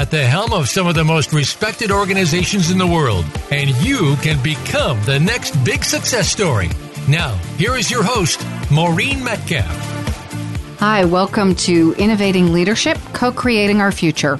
at the helm of some of the most respected organizations in the world, and you can become the next big success story. Now, here is your host, Maureen Metcalf. Hi, welcome to Innovating Leadership, co creating our future.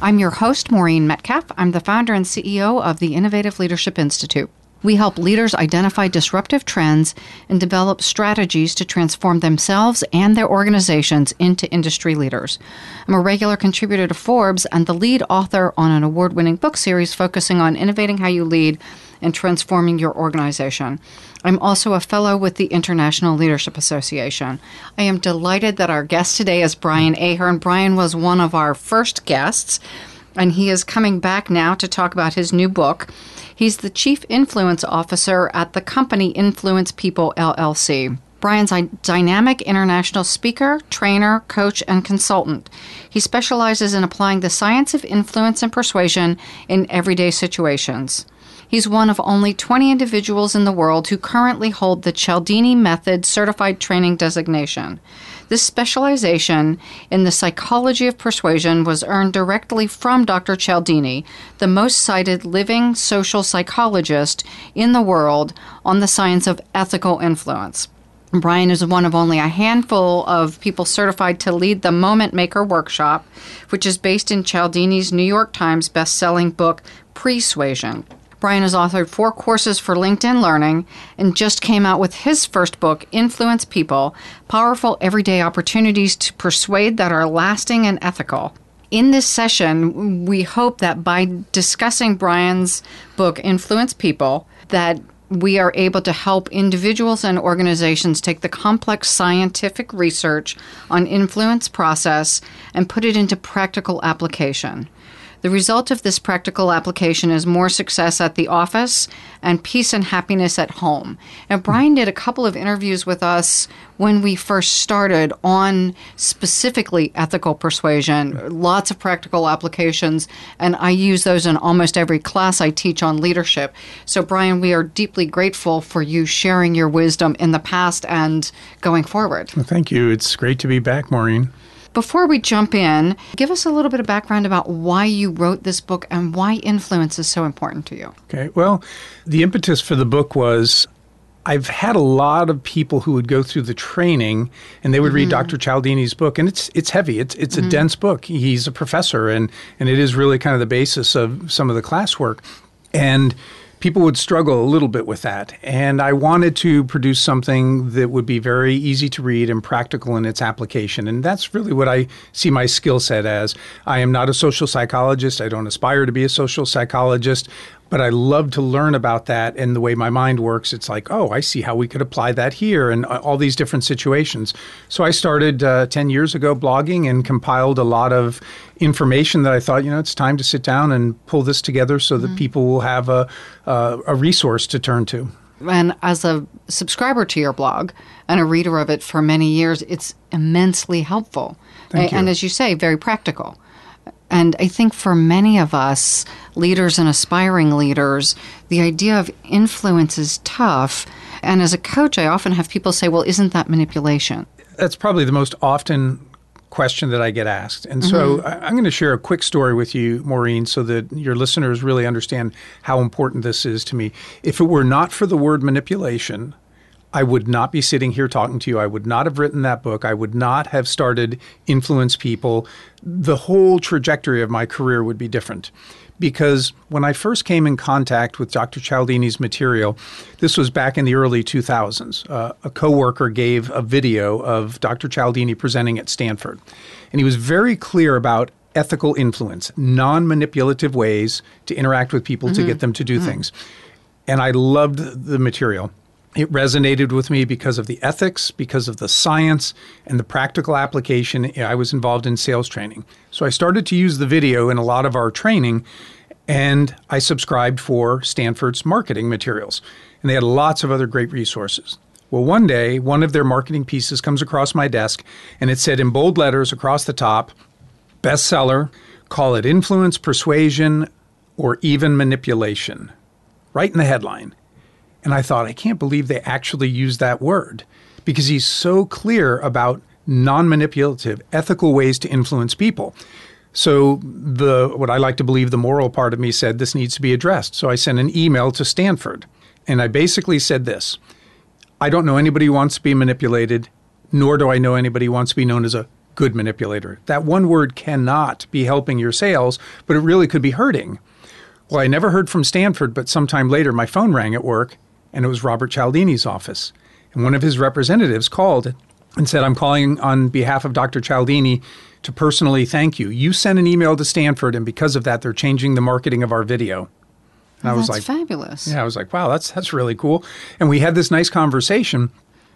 I'm your host, Maureen Metcalf. I'm the founder and CEO of the Innovative Leadership Institute. We help leaders identify disruptive trends and develop strategies to transform themselves and their organizations into industry leaders. I'm a regular contributor to Forbes and the lead author on an award winning book series focusing on innovating how you lead and transforming your organization. I'm also a fellow with the International Leadership Association. I am delighted that our guest today is Brian Ahearn. Brian was one of our first guests, and he is coming back now to talk about his new book. He's the Chief Influence Officer at the company Influence People LLC. Brian's a dynamic international speaker, trainer, coach, and consultant. He specializes in applying the science of influence and persuasion in everyday situations. He's one of only 20 individuals in the world who currently hold the Cialdini Method Certified Training designation. This specialization in the psychology of persuasion was earned directly from Dr. Cialdini, the most cited living social psychologist in the world on the science of ethical influence. Brian is one of only a handful of people certified to lead the Moment Maker workshop, which is based in Cialdini's New York Times best-selling book Pre-Suasion. Brian has authored four courses for LinkedIn Learning and just came out with his first book, Influence People Powerful Everyday Opportunities to Persuade That Are Lasting and Ethical. In this session, we hope that by discussing Brian's book, Influence People, that we are able to help individuals and organizations take the complex scientific research on influence process and put it into practical application. The result of this practical application is more success at the office and peace and happiness at home. And Brian did a couple of interviews with us when we first started on specifically ethical persuasion, lots of practical applications, and I use those in almost every class I teach on leadership. So, Brian, we are deeply grateful for you sharing your wisdom in the past and going forward. Well, thank you. It's great to be back, Maureen. Before we jump in, give us a little bit of background about why you wrote this book and why influence is so important to you. Okay. Well, the impetus for the book was I've had a lot of people who would go through the training and they would mm-hmm. read Dr. Cialdini's book and it's it's heavy. It's it's mm-hmm. a dense book. He's a professor and and it is really kind of the basis of some of the classwork. And people would struggle a little bit with that. And I wanted to produce something that would be very easy to read and practical in its application. And that's really what I see my skill set as. I am not a social psychologist. I don't aspire to be a social psychologist but I love to learn about that and the way my mind works. It's like, oh, I see how we could apply that here and uh, all these different situations. So I started uh, 10 years ago blogging and compiled a lot of information that I thought, you know, it's time to sit down and pull this together so mm-hmm. that people will have a, uh, a resource to turn to. And as a subscriber to your blog and a reader of it for many years, it's immensely helpful. Thank and, and as you say, very practical. And I think for many of us, leaders and aspiring leaders, the idea of influence is tough. And as a coach, I often have people say, well, isn't that manipulation? That's probably the most often question that I get asked. And so mm-hmm. I'm going to share a quick story with you, Maureen, so that your listeners really understand how important this is to me. If it were not for the word manipulation, I would not be sitting here talking to you. I would not have written that book. I would not have started Influence People. The whole trajectory of my career would be different. Because when I first came in contact with Dr. Cialdini's material, this was back in the early 2000s. Uh, a coworker gave a video of Dr. Cialdini presenting at Stanford. And he was very clear about ethical influence, non manipulative ways to interact with people mm-hmm. to get them to do mm-hmm. things. And I loved the material. It resonated with me because of the ethics, because of the science, and the practical application. I was involved in sales training. So I started to use the video in a lot of our training, and I subscribed for Stanford's marketing materials. and they had lots of other great resources. Well, one day, one of their marketing pieces comes across my desk, and it said in bold letters across the top bestseller, call it influence, persuasion, or even manipulation. Right in the headline. And I thought, I can't believe they actually used that word because he's so clear about non manipulative, ethical ways to influence people. So the what I like to believe the moral part of me said this needs to be addressed. So I sent an email to Stanford and I basically said this. I don't know anybody who wants to be manipulated, nor do I know anybody who wants to be known as a good manipulator. That one word cannot be helping your sales, but it really could be hurting. Well, I never heard from Stanford, but sometime later my phone rang at work and it was Robert Cialdini's office. And one of his representatives called and said, I'm calling on behalf of Dr. Cialdini to personally thank you. You sent an email to Stanford, and because of that, they're changing the marketing of our video. And oh, I was like, fabulous. Yeah, I was like, wow, that's that's really cool. And we had this nice conversation.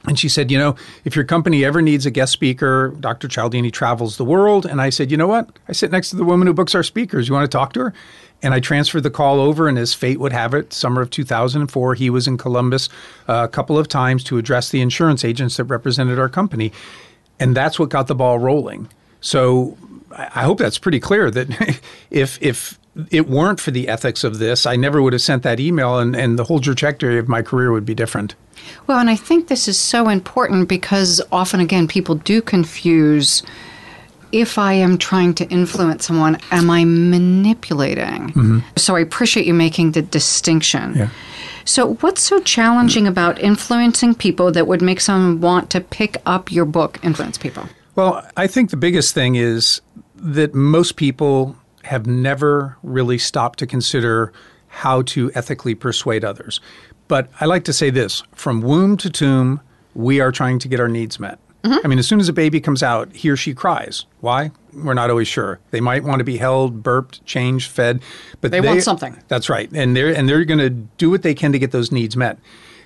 And she said, you know, if your company ever needs a guest speaker, Dr. Cialdini travels the world. And I said, you know what? I sit next to the woman who books our speakers. You want to talk to her? And I transferred the call over, and as fate would have it, summer of 2004, he was in Columbus uh, a couple of times to address the insurance agents that represented our company. And that's what got the ball rolling. So I hope that's pretty clear that if, if it weren't for the ethics of this, I never would have sent that email, and, and the whole trajectory of my career would be different. Well, and I think this is so important because often, again, people do confuse if I am trying to influence someone, am I manipulating? Mm-hmm. So I appreciate you making the distinction. Yeah. So, what's so challenging about influencing people that would make someone want to pick up your book, Influence People? Well, I think the biggest thing is that most people have never really stopped to consider how to ethically persuade others. But I like to say this from womb to tomb, we are trying to get our needs met. Mm-hmm. I mean, as soon as a baby comes out, he or she cries. Why? We're not always sure. They might want to be held, burped, changed, fed, but they, they want something. That's right, and they're and they're going to do what they can to get those needs met.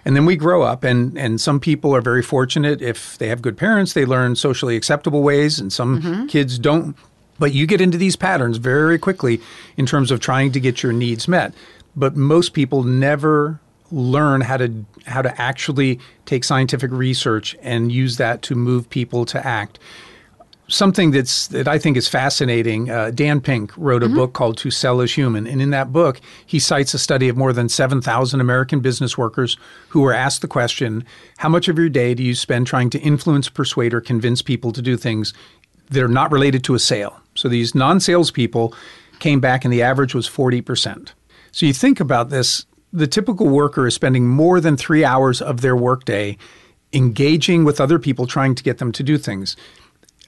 And then we grow up, and, and some people are very fortunate if they have good parents, they learn socially acceptable ways, and some mm-hmm. kids don't. But you get into these patterns very quickly in terms of trying to get your needs met. But most people never learn how to how to actually take scientific research and use that to move people to act. Something that's that I think is fascinating. Uh, Dan Pink wrote a mm-hmm. book called "To Sell Is Human," and in that book, he cites a study of more than seven thousand American business workers who were asked the question: "How much of your day do you spend trying to influence, persuade, or convince people to do things that are not related to a sale?" So these non-salespeople came back, and the average was forty percent. So you think about this the typical worker is spending more than three hours of their workday engaging with other people trying to get them to do things.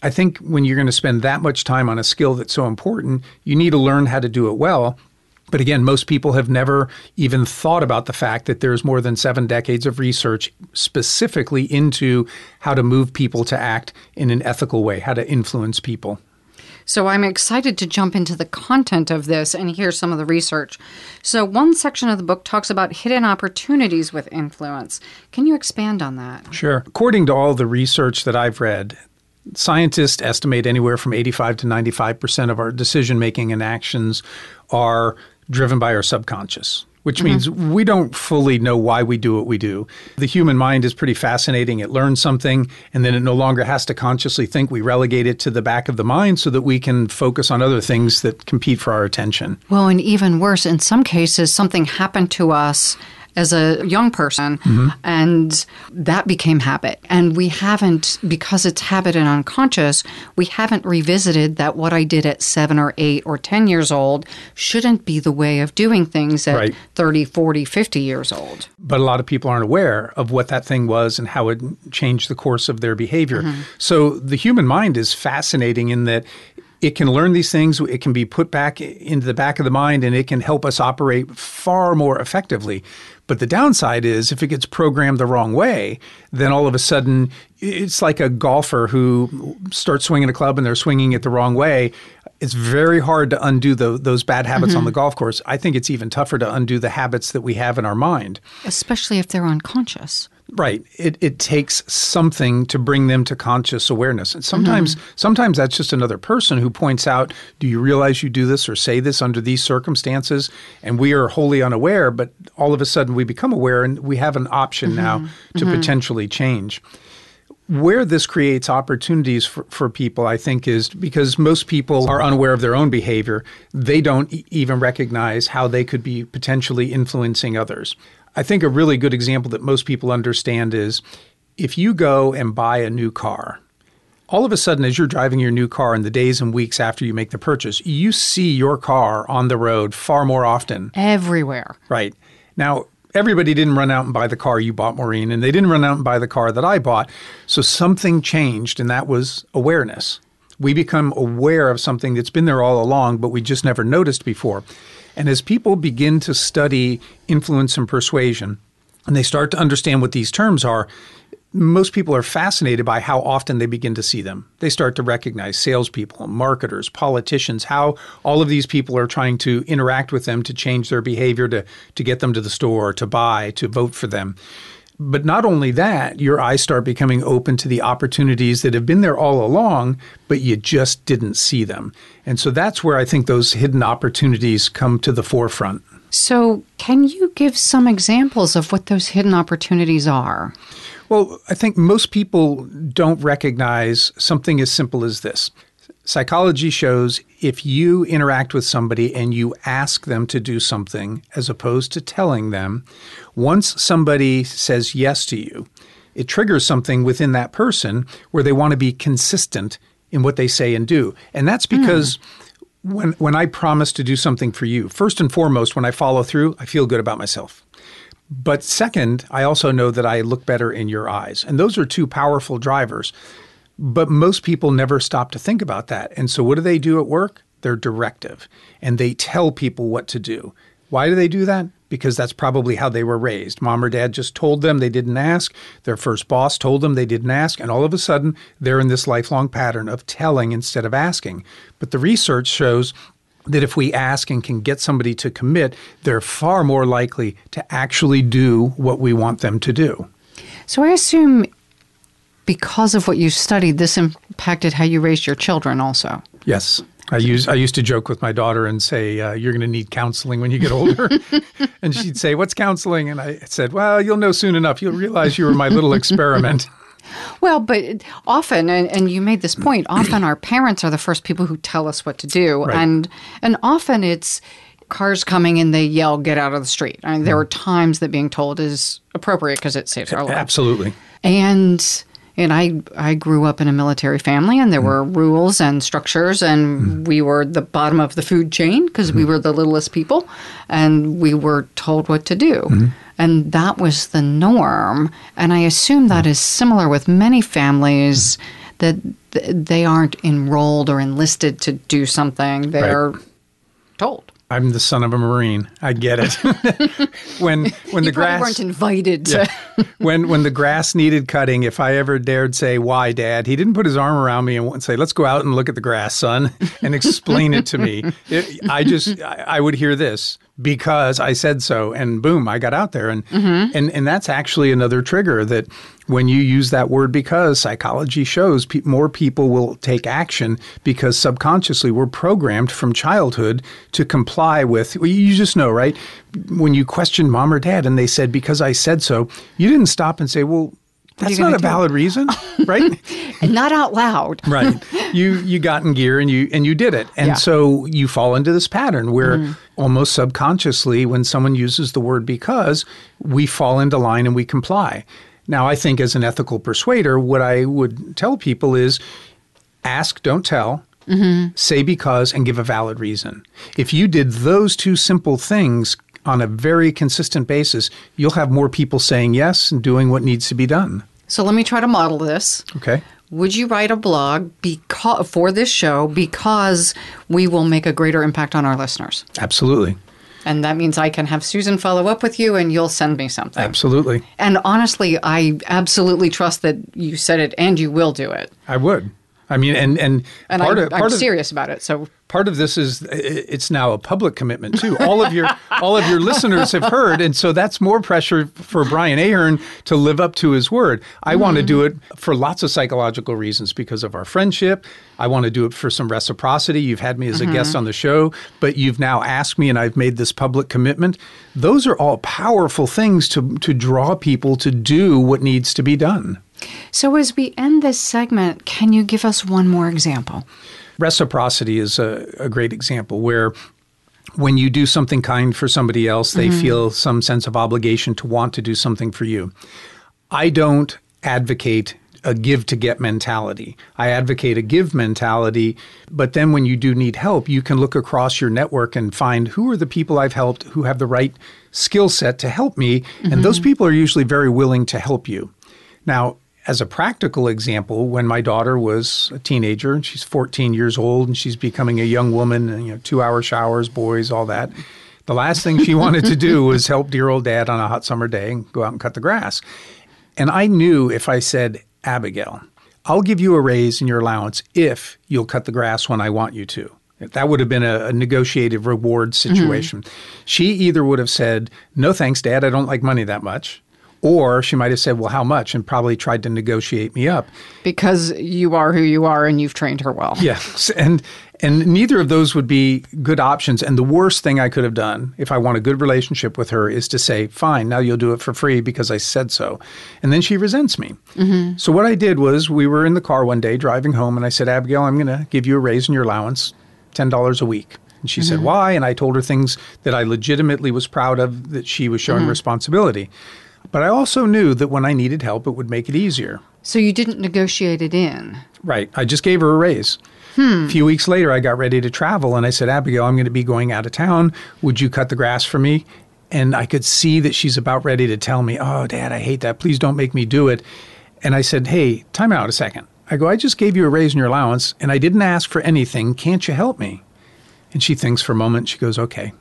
I think when you're going to spend that much time on a skill that's so important, you need to learn how to do it well. But again, most people have never even thought about the fact that there's more than seven decades of research specifically into how to move people to act in an ethical way, how to influence people. So I'm excited to jump into the content of this and hear some of the research. So, one section of the book talks about hidden opportunities with influence. Can you expand on that? Sure. According to all the research that I've read, scientists estimate anywhere from 85 to 95% of our decision making and actions are driven by our subconscious which mm-hmm. means we don't fully know why we do what we do. The human mind is pretty fascinating. It learns something and then it no longer has to consciously think. We relegate it to the back of the mind so that we can focus on other things that compete for our attention. Well, and even worse, in some cases, something happened to us as a young person, mm-hmm. and that became habit. And we haven't, because it's habit and unconscious, we haven't revisited that what I did at seven or eight or 10 years old shouldn't be the way of doing things at right. 30, 40, 50 years old. But a lot of people aren't aware of what that thing was and how it changed the course of their behavior. Mm-hmm. So the human mind is fascinating in that it can learn these things, it can be put back into the back of the mind, and it can help us operate far more effectively. But the downside is if it gets programmed the wrong way, then all of a sudden it's like a golfer who starts swinging a club and they're swinging it the wrong way. It's very hard to undo the, those bad habits mm-hmm. on the golf course. I think it's even tougher to undo the habits that we have in our mind, especially if they're unconscious. Right. It, it takes something to bring them to conscious awareness. And sometimes mm-hmm. sometimes that's just another person who points out, do you realize you do this or say this under these circumstances? And we are wholly unaware, but all of a sudden we become aware and we have an option now mm-hmm. to mm-hmm. potentially change. Where this creates opportunities for, for people, I think, is because most people are unaware of their own behavior. They don't e- even recognize how they could be potentially influencing others. I think a really good example that most people understand is if you go and buy a new car, all of a sudden, as you're driving your new car in the days and weeks after you make the purchase, you see your car on the road far more often Everywhere. Right. Now, everybody didn't run out and buy the car you bought, Maureen, and they didn't run out and buy the car that I bought. So something changed, and that was awareness. We become aware of something that's been there all along, but we just never noticed before. And as people begin to study influence and persuasion, and they start to understand what these terms are, most people are fascinated by how often they begin to see them. They start to recognize salespeople, marketers, politicians, how all of these people are trying to interact with them to change their behavior, to, to get them to the store, to buy, to vote for them. But not only that, your eyes start becoming open to the opportunities that have been there all along, but you just didn't see them. And so that's where I think those hidden opportunities come to the forefront. So, can you give some examples of what those hidden opportunities are? Well, I think most people don't recognize something as simple as this. Psychology shows if you interact with somebody and you ask them to do something as opposed to telling them, once somebody says yes to you, it triggers something within that person where they want to be consistent in what they say and do. And that's hmm. because when when I promise to do something for you, first and foremost, when I follow through, I feel good about myself. But second, I also know that I look better in your eyes. And those are two powerful drivers. But most people never stop to think about that. And so what do they do at work? They're directive and they tell people what to do. Why do they do that? Because that's probably how they were raised. Mom or dad just told them they didn't ask. Their first boss told them they didn't ask. And all of a sudden, they're in this lifelong pattern of telling instead of asking. But the research shows that if we ask and can get somebody to commit, they're far more likely to actually do what we want them to do. So, I assume because of what you studied, this impacted how you raised your children also. Yes. I use I used to joke with my daughter and say, uh, "You're going to need counseling when you get older," and she'd say, "What's counseling?" And I said, "Well, you'll know soon enough. You'll realize you were my little experiment." Well, but often, and, and you made this point, often our parents are the first people who tell us what to do. Right. And and often it's cars coming and they yell, get out of the street. I mean, there are times that being told is appropriate because it saves our lives. Absolutely. And and I I grew up in a military family and there hmm. were rules and structures and hmm. we were the bottom of the food chain because we hmm. were the littlest people and we were told what to do. And that was the norm. And I assume that is similar with many families that th- they aren't enrolled or enlisted to do something. They're told. I'm the son of a Marine. I get it. when when the grass weren't invited to. when when the grass needed cutting, if I ever dared say why, Dad, he didn't put his arm around me and say, "Let's go out and look at the grass, son," and explain it to me. It, I just I, I would hear this because I said so, and boom, I got out there, and mm-hmm. and and that's actually another trigger that when you use that word because psychology shows pe- more people will take action because subconsciously we're programmed from childhood to comply with well, you just know right when you question mom or dad and they said because i said so you didn't stop and say well that's not a do? valid reason right and not out loud. right you you got in gear and you and you did it and Yeah. so you fall into this pattern where mm-hmm. almost subconsciously when someone uses the word because we fall into line and we comply now i think as an ethical persuader what i would tell people is ask don't tell say because and give a valid reason if you did those two simple things on a very consistent basis you'll have more people saying yes and doing what needs to be done So let me try to model this. okay Would you write a blog because, for this show because we will make a greater impact on our listeners? absolutely And that means I can have Susan follow up with you and you'll send me something. absolutely And honestly, I absolutely trust that you said it and you will do it. I would. I mean, and and, and part I, of part I'm of, serious about it. So part of this is it's now a public commitment too. All of your all of your listeners have heard, and so that's more pressure for Brian Ahearn to live up to his word. I mm-hmm. want to do it for lots of psychological reasons because of our friendship. I want to do it for some reciprocity. You've had me as mm-hmm. a guest on the show, but you've now asked me, and I've made this public commitment. Those are all powerful things to to draw people to do what needs to be done. So, as we end this segment, can you give us one more example? Reciprocity is a, a great example where when you do something kind for somebody else, they mm-hmm. feel some sense of obligation to want to do something for you. I don't advocate a give to get mentality. I advocate a give mentality, but then when you do need help, you can look across your network and find who are the people I've helped who have the right skill set to help me, mm-hmm. and those people are usually very willing to help you. Now, as a practical example, when my daughter was a teenager and she's 14 years old and she's becoming a young woman, and, you know, two hour showers, boys, all that, the last thing she wanted to do was help dear old dad on a hot summer day and go out and cut the grass. And I knew if I said, Abigail, I'll give you a raise in your allowance if you'll cut the grass when I want you to. That would have been a, a negotiated reward situation. Mm-hmm. She either would have said, No thanks, Dad, I don't like money that much. Or she might have said, Well, how much? and probably tried to negotiate me up. Because you are who you are and you've trained her well. Yes. And and neither of those would be good options. And the worst thing I could have done if I want a good relationship with her is to say, Fine, now you'll do it for free because I said so. And then she resents me. Mm-hmm. So what I did was we were in the car one day driving home and I said, Abigail, I'm gonna give you a raise in your allowance, ten dollars a week. And she mm-hmm. said, Why? And I told her things that I legitimately was proud of that she was showing mm-hmm. responsibility. But I also knew that when I needed help, it would make it easier. So you didn't negotiate it in? Right. I just gave her a raise. Hmm. A few weeks later, I got ready to travel and I said, Abigail, I'm going to be going out of town. Would you cut the grass for me? And I could see that she's about ready to tell me, Oh, Dad, I hate that. Please don't make me do it. And I said, Hey, time out a second. I go, I just gave you a raise in your allowance and I didn't ask for anything. Can't you help me? And she thinks for a moment. She goes, Okay.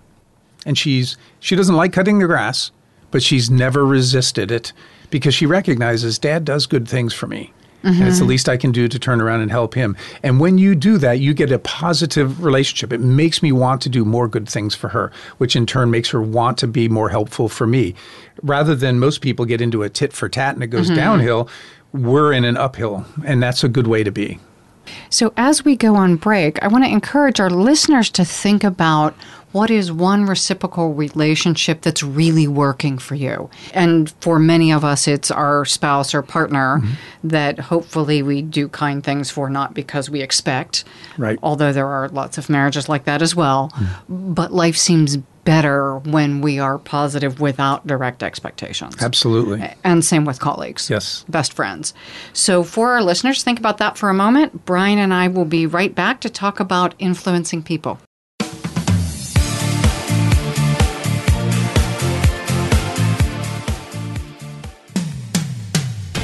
And she's she doesn't like cutting the grass but she's never resisted it because she recognizes dad does good things for me. Mm-hmm. And it's the mm-hmm. least I can do to turn around and help him. And when you do that, you get a positive relationship. It makes me want to do more good things for her, which in turn makes her want to be more helpful for me. Rather than most people get into a tit for tat and it goes mm-hmm. downhill, we're in an uphill. And that's a good way to be. So, as we go on break, I want to encourage our listeners to think about what is one reciprocal relationship that's really working for you? And for many of us, it's our spouse or partner mm-hmm. that hopefully we do kind things for, not because we expect. Right. Although there are lots of marriages like that as well. Mm. But life seems better when we are positive without direct expectations. Absolutely. And same with colleagues. Yes. Best friends. So for our listeners, think about that for a moment. Brian and I will be right back to talk about influencing people.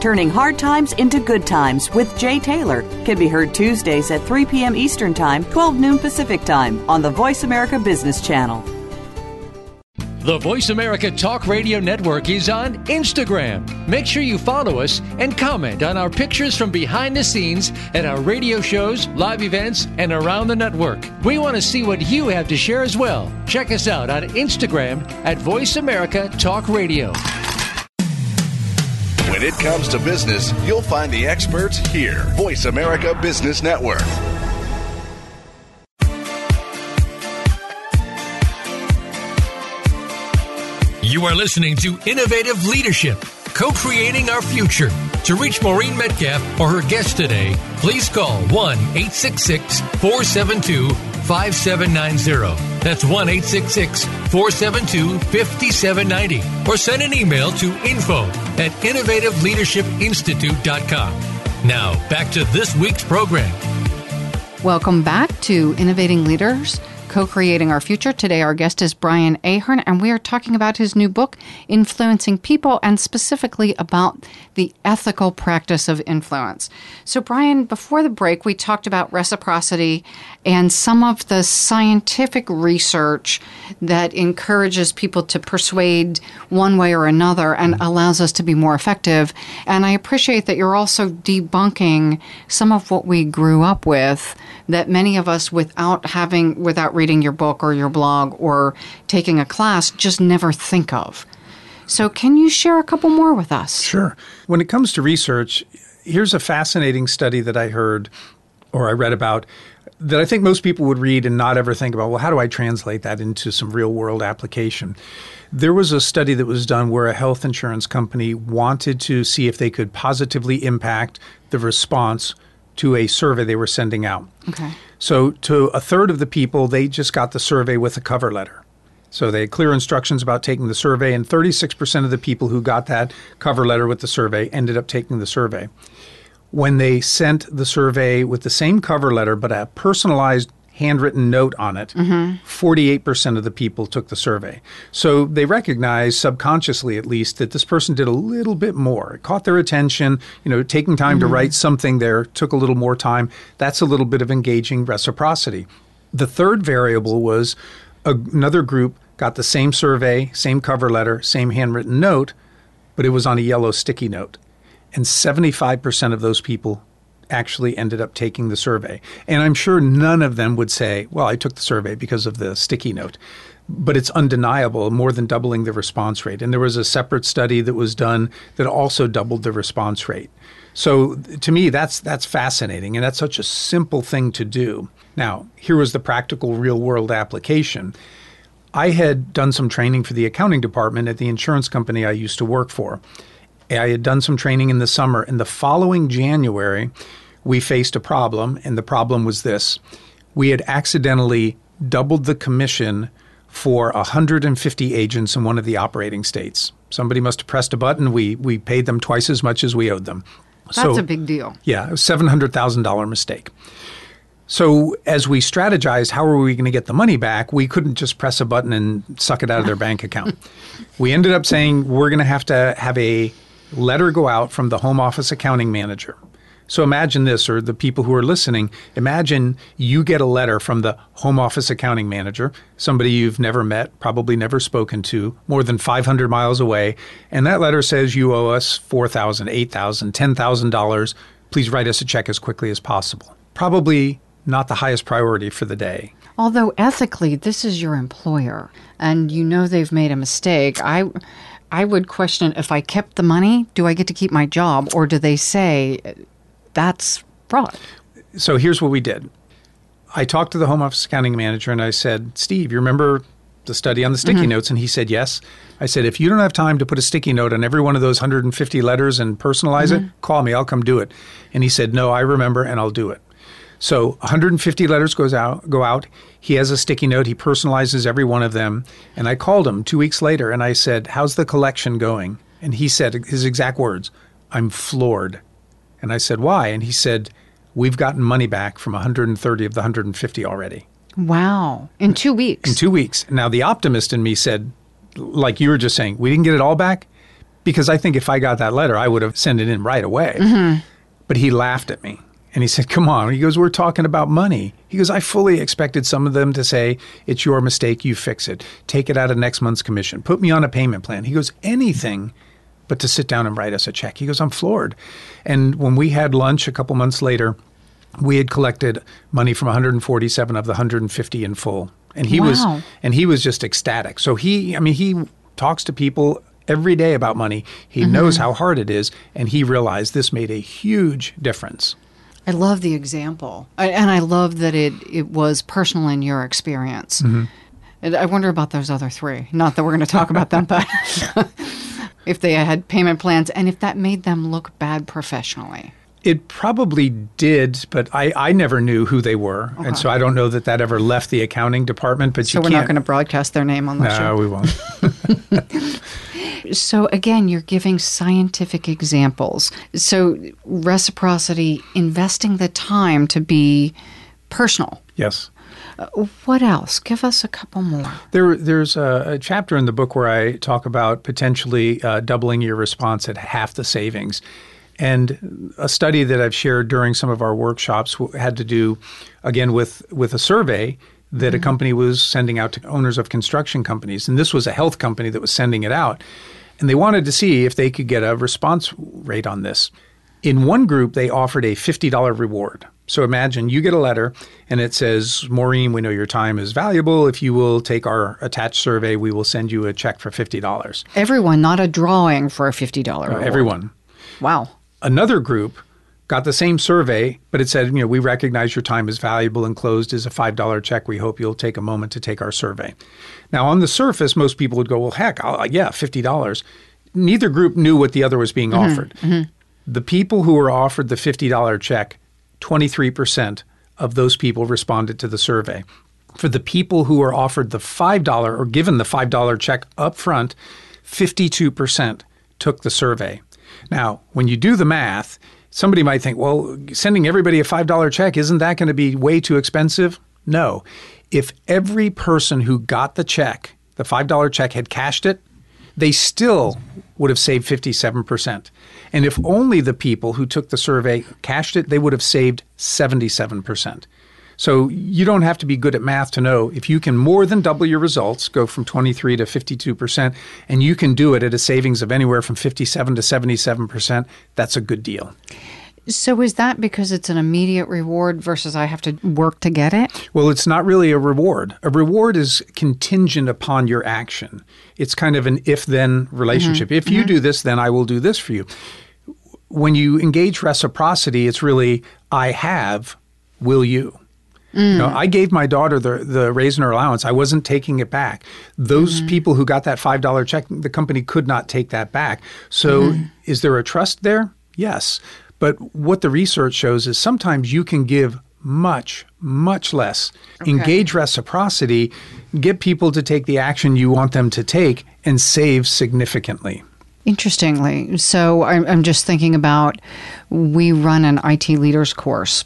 Turning Hard Times into Good Times with Jay Taylor can be heard Tuesdays at 3 p.m. Eastern Time, 12 noon Pacific Time on the Voice America Business Channel. The Voice America Talk Radio Network is on Instagram. Make sure you follow us and comment on our pictures from behind the scenes at our radio shows, live events, and around the network. We want to see what you have to share as well. Check us out on Instagram at Voice America Talk Radio. When it comes to business, you'll find the experts here. Voice America Business Network. You are listening to Innovative Leadership, co creating our future. To reach Maureen Metcalf or her guest today, please call 1 866 472 5790. That's 1 866 472 5790. Or send an email to info at innovativeleadershipinstitute.com. Now, back to this week's program. Welcome back to Innovating Leaders co creating our future. Today, our guest is Brian Ahearn, and we are talking about his new book, Influencing People, and specifically about the ethical practice of influence. So, Brian, before the break, we talked about reciprocity and some of the scientific research that encourages people to persuade one way or another and allows us to be more effective. And I appreciate that you're also debunking some of what we grew up with that many of us, without having, without reading your book or your blog or taking a class, just never think of. So, can you share a couple more with us? Sure. When it comes to research, here's a fascinating study that I heard or I read about that I think most people would read and not ever think about, well, how do I translate that into some real world application? There was a study that was done where a health insurance company wanted to see if they could positively impact the response to a survey they were sending out. Okay. So, to a third of the people, they just got the survey with a cover letter. So, they had clear instructions about taking the survey, and 36% of the people who got that cover letter with the survey ended up taking the survey. When they sent the survey with the same cover letter but a personalized handwritten note on it, 48% of the people took the survey. So they recognized subconsciously at least that this person did a little bit more. It caught their attention, you know, taking time to mm-hmm. write something there took a little more time. That's a little bit of engaging reciprocity. The third variable was another group got the same survey, same cover letter, same handwritten note, but it was on a yellow sticky note. And 75% of those people actually ended up taking the survey. And I'm sure none of them would say, well, I took the survey because of the sticky note. But it's undeniable, more than doubling the response rate. And there was a separate study that was done that also doubled the response rate. So to me, that's that's fascinating, and that's such a simple thing to do. Now, here was the practical, real world application. I had done some training for the accounting department at the insurance company I used to work for. I had done some training in the summer, and the following January, we faced a problem, and the problem was this: we had accidentally doubled the commission for 150 agents in one of the operating states. Somebody must have pressed a button. We we paid them twice as much as we owed them. That's a big deal. Yeah, seven hundred thousand dollar mistake. So as we strategized, how are we going to get the money back? We couldn't just press a button and suck it out of their bank account. We ended up saying we're going to have to have a letter go out from the home office accounting manager. So imagine this, or the people who are listening, imagine you get a letter from the home office accounting manager, somebody you've never met, probably never spoken to, more than 500 miles away, and that letter says you owe us $4,000, $8,000, $10,000. Please write us a check as quickly as possible. Probably not the highest priority for the day. Although ethically, this is your employer, and you know they've made a mistake. I, I would question if I kept the money, do I get to keep my job, or do they say that's fraud? So here's what we did. I talked to the home office accounting manager and I said, Steve, you remember the study on the sticky mm-hmm. notes? And he said, yes. I said, if you don't have time to put a sticky note on every one of those 150 letters and personalize it, mm-hmm. call me. I'll come do it. And he said, no, I remember and I'll do it. So 150 letters goes out go out. He has a sticky note. He personalizes every one of them. And I called him two weeks later and I said, How's the collection going? And he said his exact words, I'm floored. And I said, Why? And he said, we've gotten money back from 130 of the 150 already Wow. In two weeks. in two weeks. Now, the optimist in me said, like you were just saying, we didn't get it all back because I think if I got that letter, I would have sent it in right away. Mm-hmm. But he laughed at me and he said, Come on. He goes, We're talking about money. He goes, I fully expected some of them to say, It's your mistake. You fix it. Take it out of next month's commission. Put me on a payment plan. He goes, Anything but to sit down and write us a check. He goes, I'm floored. And when we had lunch a couple months later, we had collected money from 147 of the 150 in full. And he Wow. was and he was just ecstatic. So he I mean he talks to people every day about money. He mm-hmm. knows how hard it is and he realized this made a huge difference. I love the example. I, and I love that it, it was personal in your experience. Mm-hmm. And I wonder about those other three. Not that we're going to talk about them, but if they had payment plans and if that made them look bad professionally. It probably did, but I, I never knew who they were, and so I don't know that that ever left the accounting department. But So you we're can't. not going to broadcast their name on the no, show. we won't. So again, you're giving scientific examples. So reciprocity, investing the time to be personal. yes. What else? Give us a couple more. There, there's a, a chapter in the book where I talk about potentially uh, doubling your response at half the savings. And a study that I've shared during some of our workshops had to do, again, with, with a survey that a mm-hmm. company was sending out to owners of construction companies. And this was a health company that was sending it out. And they wanted to see if they could get a response rate on this. In one group, they offered a $50 reward. So imagine you get a letter and it says, Maureen, we know your time is valuable. If you will take our attached survey, we will send you a check for $50. Everyone, not a drawing for a $50 reward. Everyone. Wow. Another group got the same survey, but it said, you know, we recognize your time is valuable and closed is a $5 check. We hope you'll take a moment to take our survey. Now, on the surface, most people would go, well, heck, I'll, yeah, $50. Neither group knew what the other was being mm-hmm, offered. Mm-hmm. The people who were offered the $50 check, 23% of those people responded to the survey. For the people who were offered the $5 or given the $5 check up front, 52% took the survey. Now, when you do the math, somebody might think, well, sending everybody a $5 check, isn't that going to be way too expensive? No. If every person who got the check, the $5 check, had cashed it, they still would have saved 57%. And if only the people who took the survey cashed it, they would have saved 77%. So you don't have to be good at math to know if you can more than double your results, go from 23 to 52%, and you can do it at a savings of anywhere from 57 to 77%, that's a good deal. So is that because it's an immediate reward versus I have to work to get it? Well, it's not really a reward. A reward is contingent upon your action. It's kind of an if then relationship. Mm-hmm. If you mm-hmm. do this, then I will do this for you. When you engage reciprocity, it's really I have, will you? Mm. You know, I gave my daughter the, the raise in her allowance. I wasn't taking it back. Those mm. people who got that $5 check, the company could not take that back. So mm-hmm. is there a trust there? Yes. But what the research shows is sometimes you can give much, much less. Engage reciprocity, get people to take the action you want them to take, and save significantly. Interestingly, so I'm, I'm just thinking about we run an IT leaders course,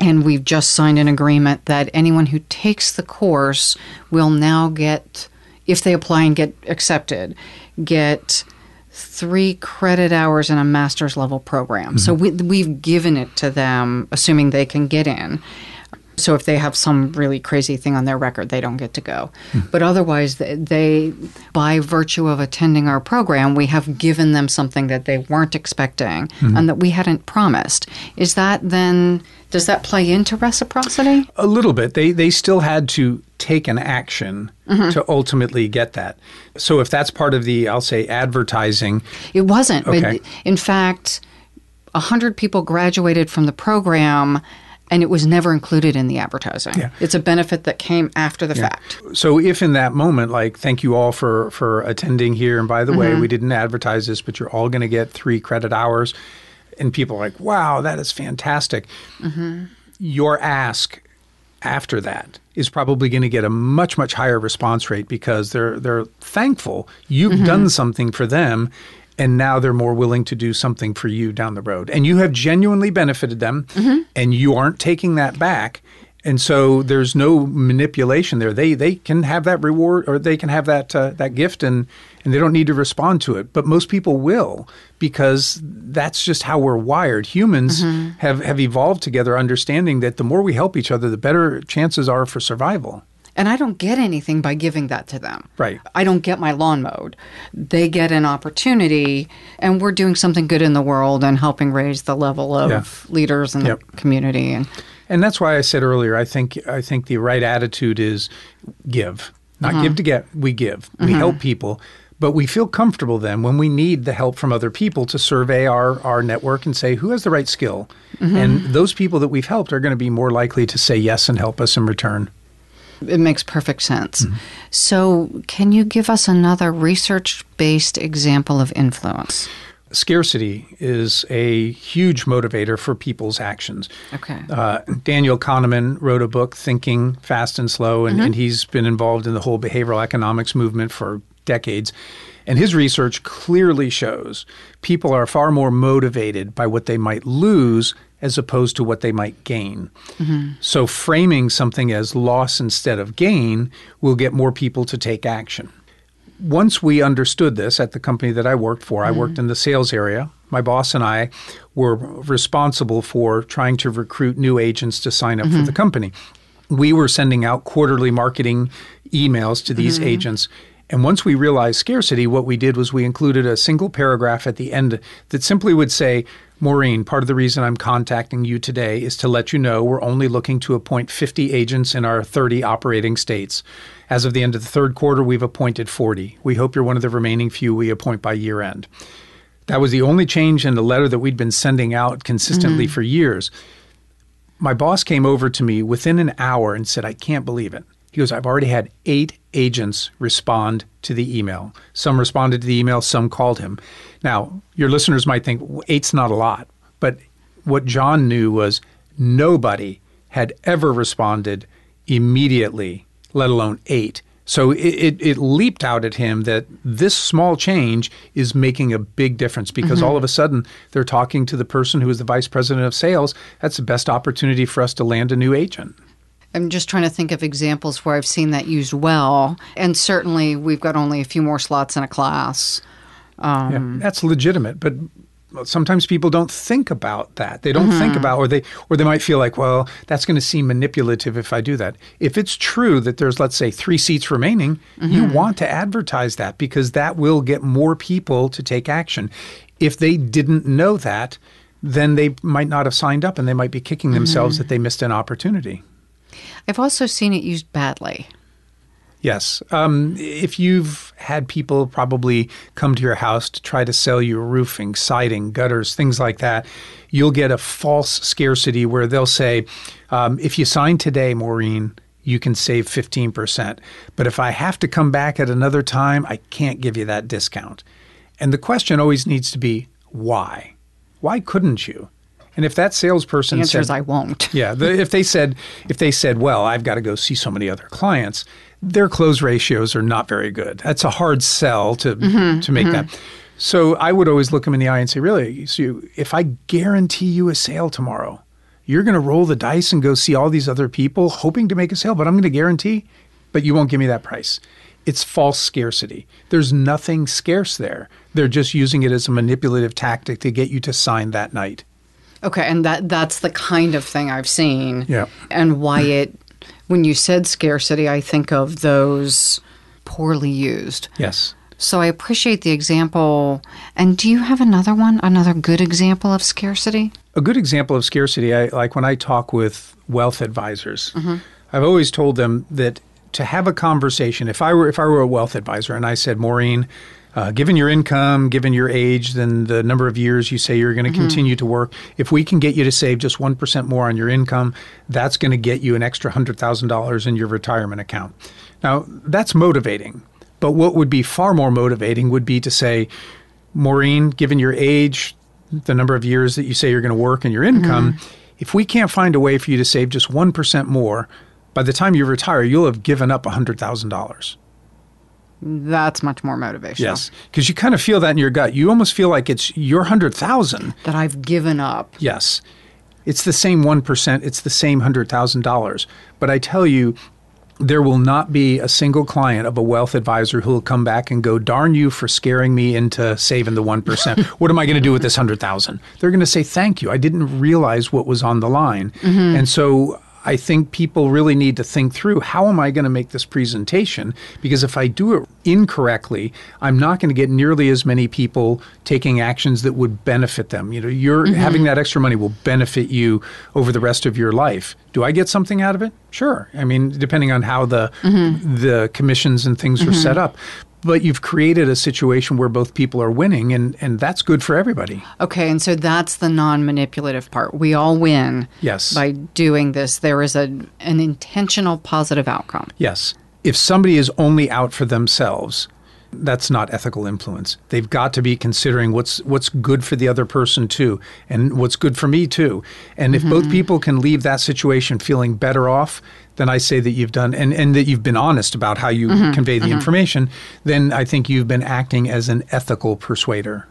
and we've just signed an agreement that anyone who takes the course will now get, if they apply and get accepted, get three credit hours in a master's level program. So mm-hmm. we, we've given it to them, assuming they can get in. So if they have some really crazy thing on their record, they don't get to go. But otherwise, they, they, by virtue of attending our program, we have given them something that they weren't expecting mm-hmm. and that we hadn't promised. Is that then? Does that play into reciprocity? A little bit. They they still had to take an action mm-hmm. to ultimately get that. So if that's part of the, I'll say, advertising, It wasn't. Okay. But in fact, a hundred people graduated from the program. And it was never included in the advertising. Yeah. It's a benefit that came after the fact. So if in that moment, like, thank you all for for attending here, and by the way, Mm-hmm. we didn't advertise this, but you're all going to get three credit hours, and people are like, wow, that is fantastic. Mm-hmm. Your ask after that is probably going to get a much much higher response rate because they're they're thankful you've Mm-hmm. done something for them. And now they're more willing to do something for you down the road. And you have genuinely benefited them, and you aren't taking that back. And so there's no manipulation there. They they can have that reward or they can have that uh, that gift and and they don't need to respond to it. But most people will because that's just how we're wired. Humans have have evolved together understanding that the more we help each other, the better chances are for survival. And I don't get anything by giving that to them. Right. I don't get my lawn mowed. They get an opportunity, and we're doing something good in the world and helping raise the level of Yeah. leaders in Yep. the community. And And that's why I said earlier, I think I think the right attitude is give. Not mm-hmm. give to get, we give. We mm-hmm. help people, but we feel comfortable then when we need the help from other people to survey our, our network and say who has the right skill. Mm-hmm. And those people that we've helped are going to be more likely to say yes and help us in return. It makes perfect sense. Mm-hmm. So, can you give us another research based example of influence? Scarcity is a huge motivator for people's actions. Okay. Uh, Daniel Kahneman wrote a book, Thinking Fast and Slow, and, and he's been involved in the whole behavioral economics movement for decades. And his research clearly shows people are far more motivated by what they might lose as opposed to what they might gain. Mm-hmm. So, framing something as loss instead of gain will get more people to take action once we understood this at the company that I worked for, I mm-hmm. worked in the sales area. My boss and I were responsible for trying to recruit new agents to sign up for the mm-hmm. company. We were sending out quarterly marketing emails to these agents. And once we realized scarcity, what we did was we included a single paragraph at the end that simply would say, Maureen, part of the reason I'm contacting you today is to let you know we're only looking to appoint 50 agents in our 30 operating states. As of the end of the third quarter, we've appointed 40. We hope you're one of the remaining few we appoint by year end. That was the only change in the letter that we'd been sending out consistently mm-hmm. for years. My boss came over to me within an hour and said, I can't believe it. He goes, I've already had eight agents respond to the email. Some responded to the email, some called him. Now, your listeners might think eight's not a lot, but what John knew was nobody had ever responded immediately, let alone eight. So it, it, it leaped out at him that this small change is making a big difference because mm-hmm. all of a sudden they're talking to the person who is the vice president of sales. That's the best opportunity for us to land a new agent. I'm just trying to think of examples where I've seen that used well. And certainly, we've got only a few more slots in a class. Yeah, um, that's legitimate, but sometimes people don't think about that. They don't think mm-hmm. about, or they, or they might feel like, well, that's going to seem manipulative if I do that. If it's true that there's, let's say, three seats remaining, you mm-hmm. want to advertise that because that will get more people to take action. If they didn't know that, then they might not have signed up, and they might be kicking themselves mm-hmm. that they missed an opportunity. I've also seen it used badly. Yes. Um, if you've had people probably come to your house to try to sell you roofing, siding, gutters, things like that, you'll get a false scarcity where they'll say, um, if you sign today, Maureen, you can save 15%. But if I have to come back at another time, I can't give you that discount. And the question always needs to be, why? Why couldn't you? And if that salesperson The answer said, is I won't. yeah, the, if they said if they said, "Well, I've got to go see so many other clients," their close ratios are not very good. That's a hard sell to mm-hmm, to make that. Mm-hmm. So I would always look them in the eye and say, "Really? So if I guarantee you a sale tomorrow, you're going to roll the dice and go see all these other people hoping to make a sale, but I'm going to guarantee, but you won't give me that price." It's false scarcity. There's nothing scarce there. They're just using it as a manipulative tactic to get you to sign that night. Okay, and that that's the kind of thing I've seen. Yeah. And why it when you said scarcity, I think of those poorly used. Yes. So I appreciate the example. And do you have another one, another good example of scarcity? A good example of scarcity, I, like when I talk with wealth advisors, mm-hmm. I've always told them that to have a conversation, if I were if I were a wealth advisor and I said, Maureen, uh, given your income, given your age, then the number of years you say you're going to continue to work, if we can get you to save just one percent more on your income, that's going to get you an extra hundred thousand dollars in your retirement account. Now that's motivating, but what would be far more motivating would be to say, Maureen, given your age, the number of years that you say you're going to work and your income, if we can't find a way for you to save just 1% more, by the time you retire, you'll have given up $100,000. That's much more motivational. Yes, because you kind of feel that in your gut. You almost feel like it's your hundred thousand. That I've given up. Yes, it's the same one percent. It's the same hundred thousand dollars. But I tell you, there will not be a single client of a wealth advisor who will come back and go, "Darn you for scaring me into saving the one percent. what am I going to do with this hundred thousand? They're going to say, "Thank you. I didn't realize what was on the line." Mm-hmm. And so I think people really need to think through how am I going to make this presentation? Because if I do it incorrectly, I'm not going to get nearly as many people taking actions that would benefit them. You know, you're mm-hmm. having that extra money will benefit you over the rest of your life. Do I get something out of it? Sure. I mean, depending on how the mm-hmm. the commissions and things are mm-hmm. set up. But you've created a situation where both people are winning, and, and that's good for everybody. Okay, and so that's the non-manipulative part. We all win. Yes. By doing this, there is a an intentional positive outcome. Yes. If somebody is only out for themselves, that's not ethical influence. They've got to be considering what's what's good for the other person too and what's good for me too. And if both mm-hmm. people can leave that situation feeling better off, then I say that you've done and, and that you've been honest about how you mm-hmm. convey the mm-hmm. information, then I think you've been acting as an ethical persuader.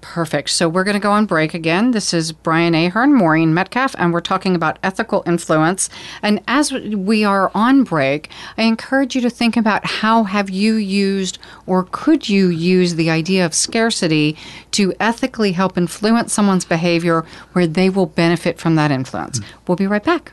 Perfect. So we're going to go on break again. This is Brian Ahearn, Maureen Metcalf, and we're talking about ethical influence. And as we are on break, I encourage you to think about how have you used or could you use the idea of scarcity to ethically help influence someone's behavior where they will benefit from that influence. Mm. We'll be right back.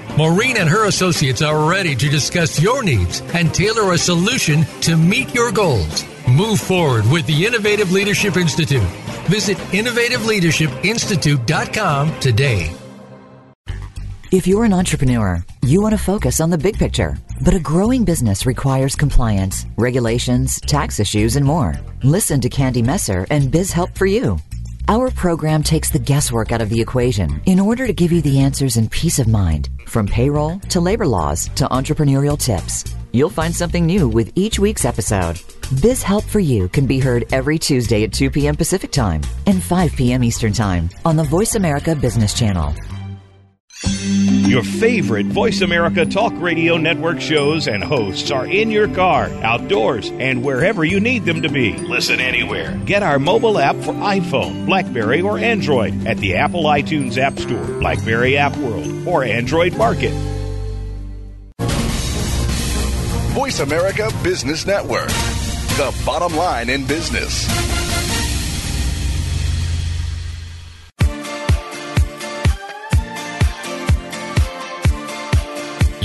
Maureen and her associates are ready to discuss your needs and tailor a solution to meet your goals. Move forward with the Innovative Leadership Institute. Visit innovativeleadershipinstitute.com today. If you're an entrepreneur, you want to focus on the big picture. But a growing business requires compliance, regulations, tax issues, and more. Listen to Candy Messer and Biz Help for You. Our program takes the guesswork out of the equation in order to give you the answers in peace of mind, from payroll to labor laws to entrepreneurial tips. You'll find something new with each week's episode. Biz Help for You can be heard every Tuesday at 2 p.m. Pacific Time and 5 p.m. Eastern Time on the Voice America Business Channel. Your favorite Voice America Talk Radio Network shows and hosts are in your car, outdoors, and wherever you need them to be. Listen anywhere. Get our mobile app for iPhone, Blackberry, or Android at the Apple iTunes App Store, Blackberry App World, or Android Market. Voice America Business Network. The bottom line in business.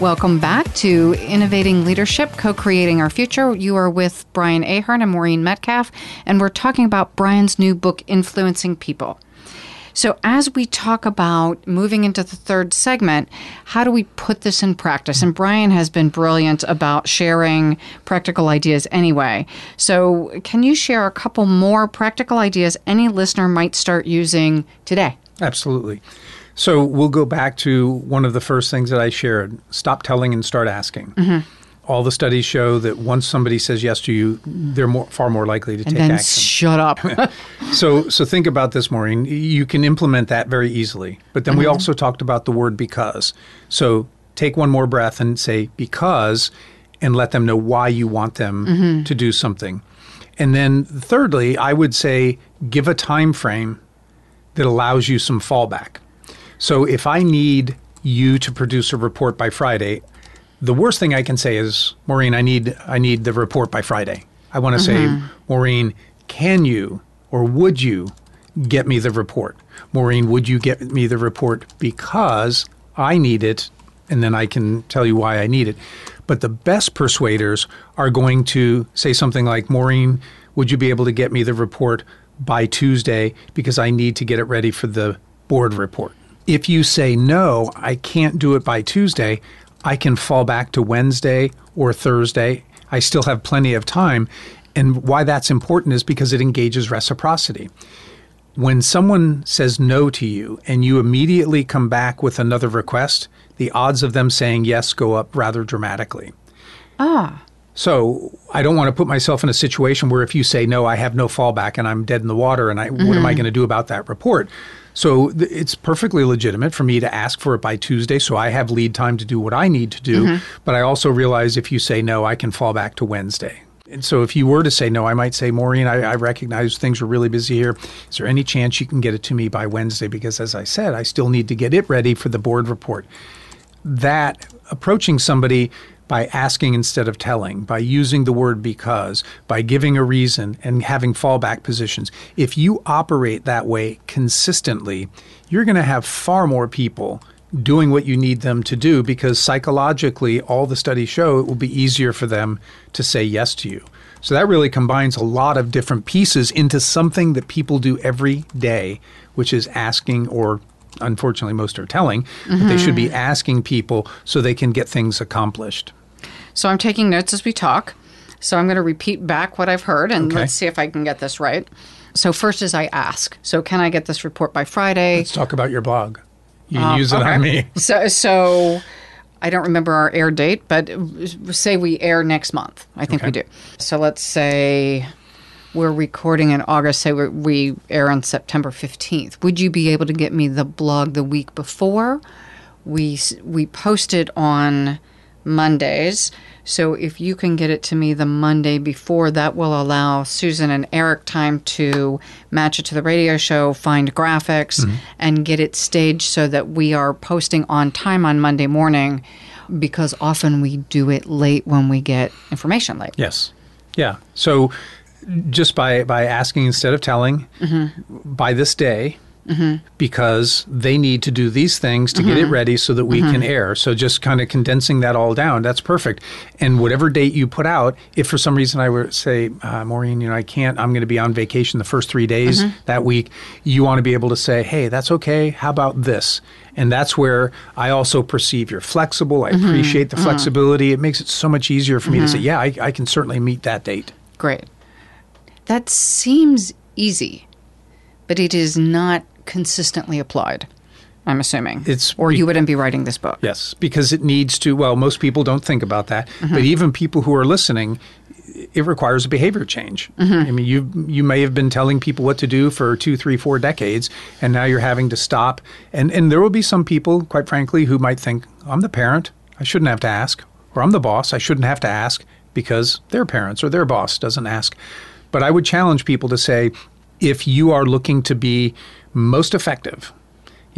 Welcome back to Innovating Leadership, Co Creating Our Future. You are with Brian Ahearn and Maureen Metcalf, and we're talking about Brian's new book, Influencing People. So, as we talk about moving into the third segment, how do we put this in practice? And Brian has been brilliant about sharing practical ideas anyway. So, can you share a couple more practical ideas any listener might start using today? Absolutely. So we'll go back to one of the first things that I shared stop telling and start asking. Mm-hmm. all the studies show that once somebody says yes to you, they're more, far more likely to and take then action. shut up. so, so think about this, Maureen. You can implement that very easily. But then we mm-hmm. also talked about the word because. So take one more breath and say because, and let them know why you want them mm-hmm. to do something. And then thirdly, I would say give a time frame that allows you some fallback. So if I need you to produce a report by Friday, the worst thing I can say is, Maureen, I need I need the report by Friday. I want to say, mm-hmm. Maureen, can you or would you get me the report? Maureen, would you get me the report because I need it and then I can tell you why I need it. But the best persuaders are going to say something like, Maureen, would you be able to get me the report by Tuesday because I need to get it ready for the board report? If you say, no, I can't do it by Tuesday, I can fall back to Wednesday or Thursday. I still have plenty of time. And why that's important is because it engages reciprocity when someone says no to you and you immediately come back with another request, the odds of them saying yes go up rather dramatically. ah, So I don't want to put myself in a situation where if you say no, I have no fallback and I'm dead in the water, and I, what am I going to do about that report? So th- it's perfectly legitimate for me to ask for it by Tuesday, so I have lead time to do what I need to do. Mm-hmm. But I also realize if you say no, I can fall back to Wednesday. And so if you were to say no, I might say, Maureen, I, I recognize things are really busy here. Is there any chance you can get it to me by Wednesday? Because as I said, I still need to get it ready for the board report that approaching somebody by asking instead of telling, by using the word because, by giving a reason and having fallback positions, if you operate that way consistently, you're going to have far more people doing what you need them to do because psychologically, all the studies show it will be easier for them to say yes to you. So that really combines a lot of different pieces into something that people do every day, which is asking or unfortunately most are telling, but they should be asking people so they can get things accomplished. So I'm taking notes as we talk. So I'm going to repeat back what I've heard and Okay. let's see if I can get this right. So first is I ask. So can I get this report by Friday? Let's talk about your blog. You can use it Um, Okay. on me. So so I don't remember our air date, but say we air next month. I think we do. So let's say we're recording in August. Say we we air on September 15th. Would you be able to get me the blog the week before? We we post it on Mondays. So if you can get it to me the Monday before, that will allow Susan and Eric time to match it to the radio show, find graphics, mm-hmm. and get it staged so that we are posting on time on Monday morning because often we do it late when we get information late. Yes. Yeah. So just by, by asking instead of telling mm-hmm. by this day, mm-hmm. because they need to do these things to get it mm-hmm. ready so that we can air. So just kind of condensing that all down, that's perfect. And whatever date you put out, if for some reason I were to say, uh, Maureen, you know, I can't, I'm going to be on vacation the first three days that week, you want to be able to say, hey, that's okay. How about this? And that's where I also perceive you're flexible. I appreciate the flexibility. It makes it so much easier for me to say, yeah, I, I can certainly meet that date. Great. That seems easy, but it is not consistently applied. I'm assuming. It's or you wouldn't be writing this book. Yes, because it needs to. Well, most people don't think about that, mm-hmm. but even people who are listening, it requires a behavior change. Mm-hmm. I mean, you you may have been telling people what to do for two, three, four decades, and now you're having to stop. And and there will be some people, quite frankly, who might think, "I'm the parent, I shouldn't have to ask," or "I'm the boss, I shouldn't have to ask," because their parents or their boss doesn't ask. But I would challenge people to say, if you are looking to be most effective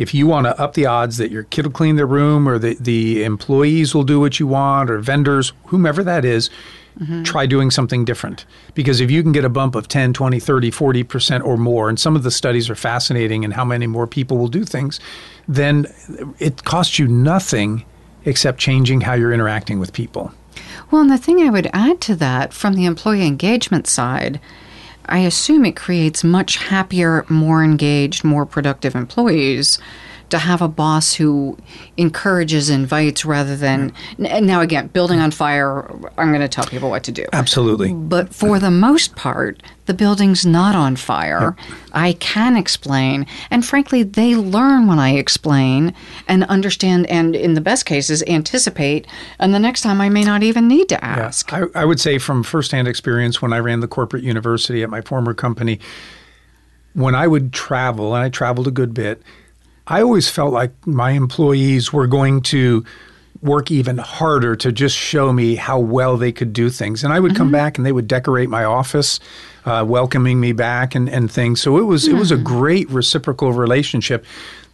if you want to up the odds that your kid will clean their room or the, the employees will do what you want or vendors, whomever that is, mm-hmm. try doing something different. Because if you can get a bump of 10, 20, 30, 40% or more, and some of the studies are fascinating in how many more people will do things, then it costs you nothing except changing how you're interacting with people. Well, and the thing I would add to that from the employee engagement side, I assume it creates much happier, more engaged, more productive employees to have a boss who encourages, invites rather than. Now, again, building on fire, I'm going to tell people what to do. Absolutely. But for the most part, the building's not on fire. I can explain. And frankly, they learn when I explain and understand, and in the best cases, anticipate. And the next time, I may not even need to ask. I, I would say from firsthand experience when I ran the corporate university at my former company, when I would travel, and I traveled a good bit, I always felt like my employees were going to work even harder to just show me how well they could do things. And I would come back and they would decorate my office, uh, welcoming me back and, and things. So it was it was a great reciprocal relationship.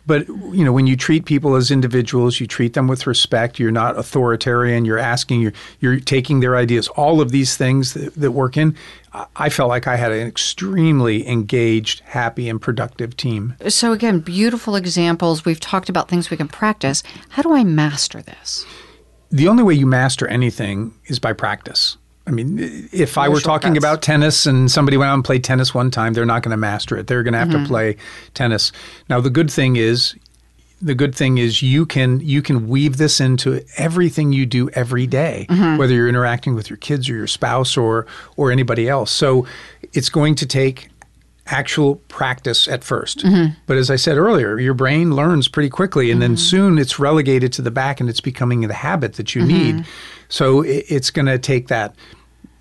But you know, when you treat people as individuals, you treat them with respect. You're not authoritarian. You're asking. You're you're taking their ideas. All of these things that, that work in. I- I felt like I had an extremely engaged, happy, and productive team. So, again, beautiful examples. We've talked about things we can practice. How do I master this? the only way you master anything is by practice. I mean, if I were talking about tennis and somebody went out and played tennis one time, they're not going to master it. They're going to have Mm-hmm. to play tennis. Now, the good thing is, the good thing is you can you can weave this into everything you do every day, Mm-hmm. whether you're interacting with your kids or your spouse or or anybody else. So it's going to take actual practice at 1st Mm-hmm. But as I said earlier, your brain learns pretty quickly, and then soon it's relegated to the back and it's becoming the habit that you need. So it's going to take that.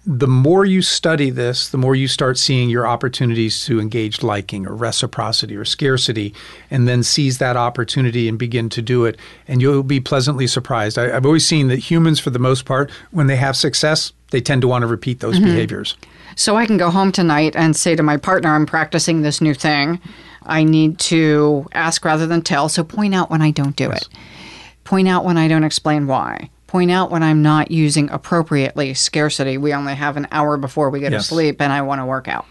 The more you study this, the more you start seeing your opportunities to engage liking or reciprocity or scarcity, and then seize that opportunity and begin to do it. And you'll be pleasantly surprised. I, I've always seen that humans, for the most part, when they have success, they tend to want to repeat those mm-hmm. behaviors. So, I can go home tonight and say to my partner, I'm practicing this new thing. I need to ask rather than tell. So, point out when I don't do it. Point out when I don't explain why. Point out when I'm not using appropriately scarcity. We only have an hour before we go Yes. to sleep and I want to work out,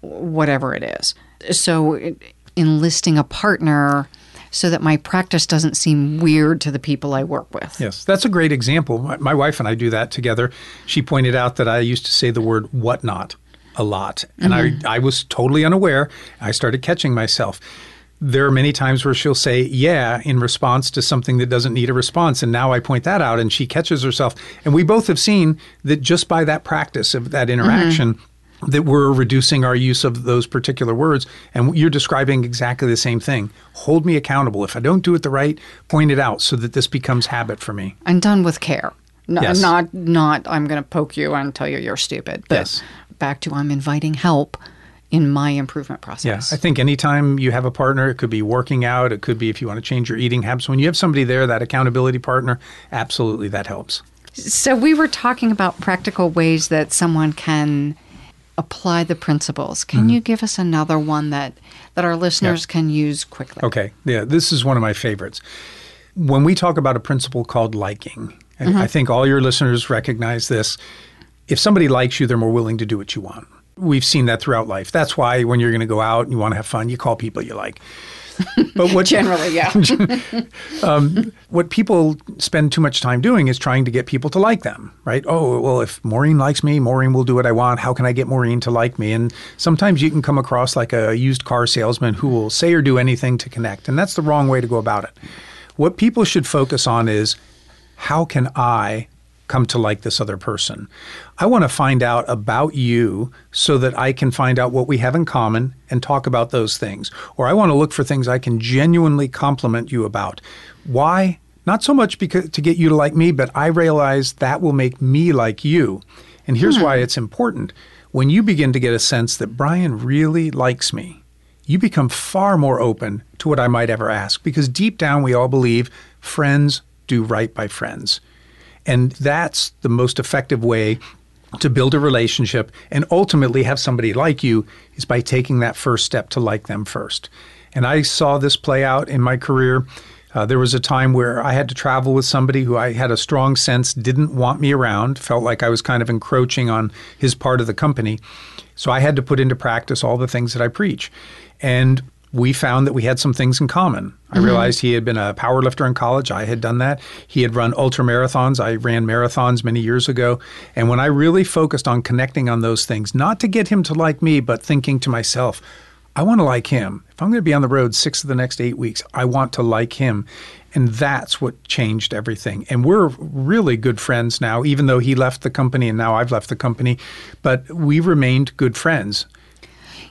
whatever it is. So, enlisting a partner so that my practice doesn't seem weird to the people I work with. Yes, that's a great example. My, my wife and I do that together. She pointed out that I used to say the word whatnot a lot, and mm-hmm. I, I was totally unaware. I started catching myself. There are many times where she'll say, yeah, in response to something that doesn't need a response. And now I point that out, and she catches herself. And we both have seen that just by that practice of that interaction, mm-hmm. that we're reducing our use of those particular words. And you're describing exactly the same thing. Hold me accountable. If I don't do it the right, point it out so that this becomes habit for me. and done with care. No, Yes. Not not I'm going to poke you and tell you you're stupid. But Yes. back to I'm inviting help in my improvement process. Yeah. I think anytime you have a partner, it could be working out, it could be if you want to change your eating habits. When you have somebody there, that accountability partner, absolutely that helps. so we were talking about practical ways that someone can apply the principles. Can Mm-hmm. you give us another one that that our listeners can use quickly? Okay, yeah, this is one of my favorites. When we talk about a principle called liking, and I think all your listeners recognize this. If somebody likes you, they're more willing to do what you want. We've seen that throughout life. That's why when you're going to go out and you want to have fun, you call people you like. But what Generally, yeah. Um, what people spend too much time doing is trying to get people to like them, right? Oh, well, if Maureen likes me, Maureen will do what I want. How can I get Maureen to like me? And sometimes you can come across like a used car salesman who will say or do anything to connect. And that's the wrong way to go about it. What people should focus on is how can I come to like this other person? I want to find out about you so that I can find out what we have in common and talk about those things. Or I want to look for things I can genuinely compliment you about. Why? Not so much because to get you to like me, but I realize that will make me like you. And here's hmm. why it's important. When you begin to get a sense that Brian really likes me, you become far more open to what I might ever ask because deep down we all believe friends do right by friends. And that's the most effective way to build a relationship and ultimately have somebody like you is by taking that first step to like them first. And I saw this play out in my career. Uh, there was a time where I had to travel with somebody who I had a strong sense didn't want me around, felt like I was kind of encroaching on his part of the company. So I had to put into practice all the things that I preach. And we found that we had some things in common. I mm-hmm. realized he had been a power lifter in college. I had done that. He had run ultra marathons. I ran marathons many years ago. And when I really focused on connecting on those things, not to get him to like me, but thinking to myself, I want to like him. If I'm going to be on the road six of the next eight weeks, I want to like him. And that's what changed everything. And we're really good friends now, even though he left the company and now I've left the company. But we remained good friends.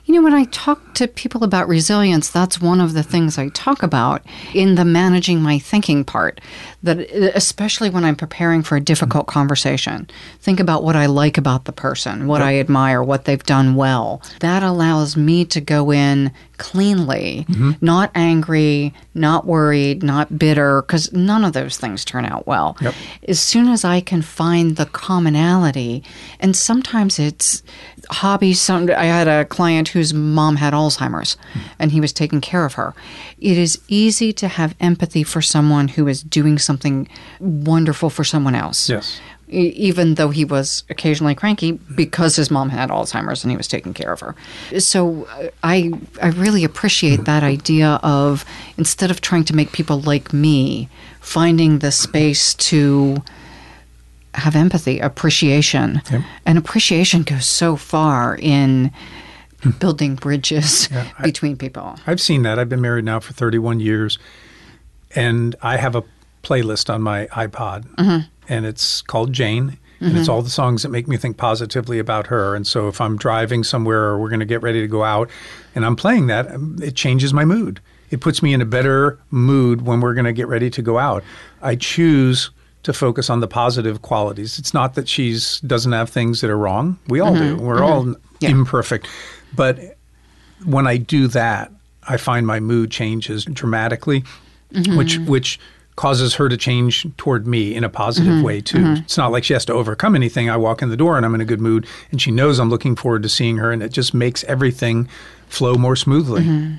You know, when I talk to people about resilience, that's one of the things I talk about in the managing my thinking part. That especially when I'm preparing for a difficult conversation, think about what I like about the person, what I admire, what they've done well. That allows me to go in cleanly, mm-hmm. not angry, not worried, not bitter, because none of those things turn out well. Yep. As soon as I can find the commonality, and sometimes it's hobbies. Some I had a client whose mom had Alzheimer's, and he was taking care of her. It is easy to have empathy for someone who is doing something wonderful for someone else. Yes. E- Even though he was occasionally cranky because his mom had Alzheimer's and he was taking care of her. So uh, I I really appreciate that idea of instead of trying to make people like me, finding the space to have empathy, appreciation. Yep. And appreciation goes so far in hmm. building bridges I- between people. I've seen that. I've been married now for 31 years, and I have a playlist on my iPod, mm-hmm. and it's called Jane. And it's mm-hmm. all the songs that make me think positively about her. And so if I'm driving somewhere or we're going to get ready to go out and I'm playing that, um, it changes my mood. It puts me in a better mood when we're going to get ready to go out. I choose to focus on the positive qualities. It's not that she's doesn't have things that are wrong. We all do. Mm-hmm. We're all mm-hmm. Yeah. imperfect. But when I do that, I find my mood changes dramatically, mm-hmm. which which causes her to change toward me in a positive way too. It's not like she has to overcome anything. I walk in the door and I'm in a good mood, and she knows I'm looking forward to seeing her, and it just makes everything flow more smoothly.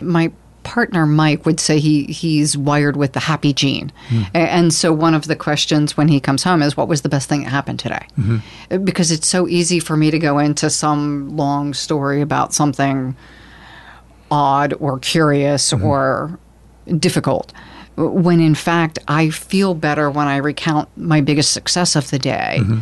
my partner Mike would say he he's wired with the happy gene, hmm. A- and so one of the questions when he comes home is, "What was the best thing that happened today?" Mm-hmm. Uh, Because it's so easy for me to go into some long story about something odd or curious mm-hmm. or difficult. When in fact, I feel better when I recount my biggest success of the day. Mm-hmm.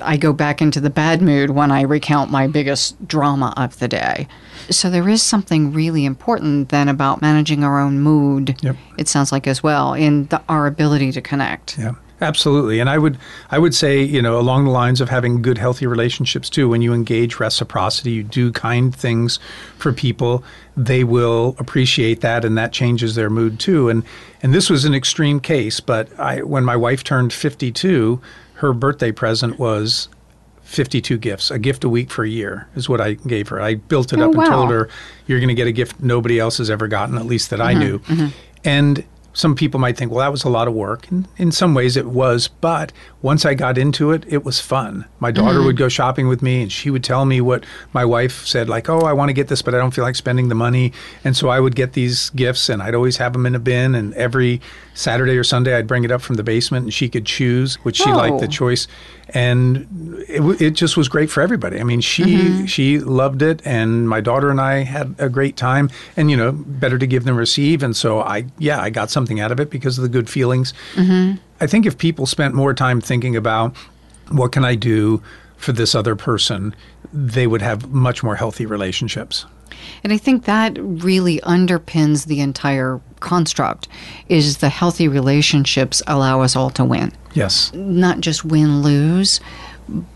I go back into the bad mood when I recount my biggest drama of the day. So there is something really important then about managing our own mood. Yep. It sounds like as well in the, our ability to connect. Yeah, absolutely. And I would I would say, you know, along the lines of having good healthy relationships too, when you engage reciprocity, you do kind things for people, they will appreciate that and that changes their mood too. And and this was an extreme case, but I when my wife turned 52, her birthday present was 52 gifts, a gift a week for a year is what I gave her. I built it Oh, up and told her, you're going to get a gift nobody else has ever gotten, at least that I mm-hmm, knew. Mm-hmm. And some people might think, well, that was a lot of work. And in some ways it was. But once I got into it, it was fun. My daughter mm-hmm. would go shopping with me and she would tell me what my wife said, like, oh, I want to get this, but I don't feel like spending the money. And so I would get these gifts and I'd always have them in a bin. And every Saturday or Sunday, I'd bring it up from the basement and she could choose, which she liked the Oh. choice. And it, it just was great for everybody. I mean, she mm-hmm. she loved it, and my daughter and I had a great time. And you know, better to give than receive. And so I, yeah, I got something out of it because of the good feelings. Mm-hmm. I think if people spent more time thinking about what can I do for this other person, they would have much more healthy relationships. And I think that really underpins the entire construct is the healthy relationships allow us all to win. Yes. Not just win lose,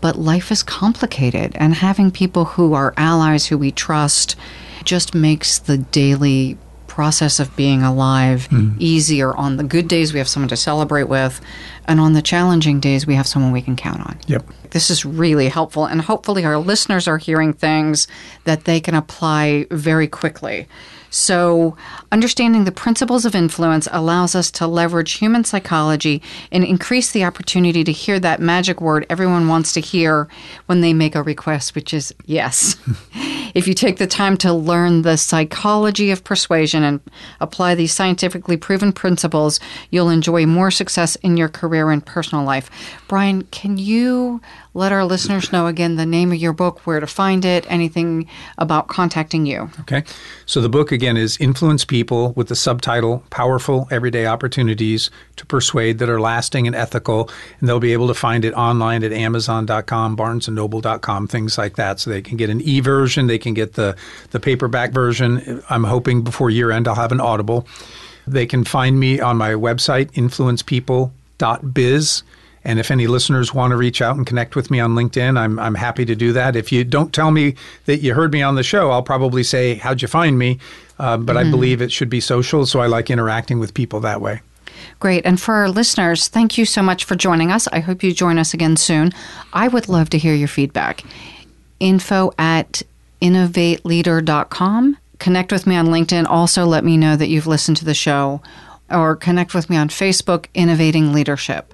but life is complicated and having people who are allies who we trust just makes the daily process of being alive hmm. easier on the good days we have someone to celebrate with and on the challenging days we have someone we can count on. Yep. This is really helpful, and hopefully, our listeners are hearing things that they can apply very quickly. So, understanding the principles of influence allows us to leverage human psychology and increase the opportunity to hear that magic word everyone wants to hear when they make a request, which is yes. if you take the time to learn the psychology of persuasion and apply these scientifically proven principles, you'll enjoy more success in your career and personal life. Brian, can you let our listeners know again the name of your book, where to find it, anything about contacting you? Okay. So the book again is Influence People with the subtitle Powerful Everyday Opportunities to Persuade that are lasting and ethical. And they'll be able to find it online at amazon.com, barnesandnoble.com, things like that. So they can get an e version, they can get the, the paperback version. I'm hoping before year end I'll have an Audible. They can find me on my website, influencepeople.biz. And if any listeners want to reach out and connect with me on LinkedIn, I'm, I'm happy to do that. If you don't tell me that you heard me on the show, I'll probably say, How'd you find me? Uh, but mm-hmm. I believe it should be social, so I like interacting with people that way. Great. And for our listeners, thank you so much for joining us. I hope you join us again soon. I would love to hear your feedback. Info at innovateleader.com. Connect with me on LinkedIn. Also, let me know that you've listened to the show or connect with me on Facebook, Innovating Leadership.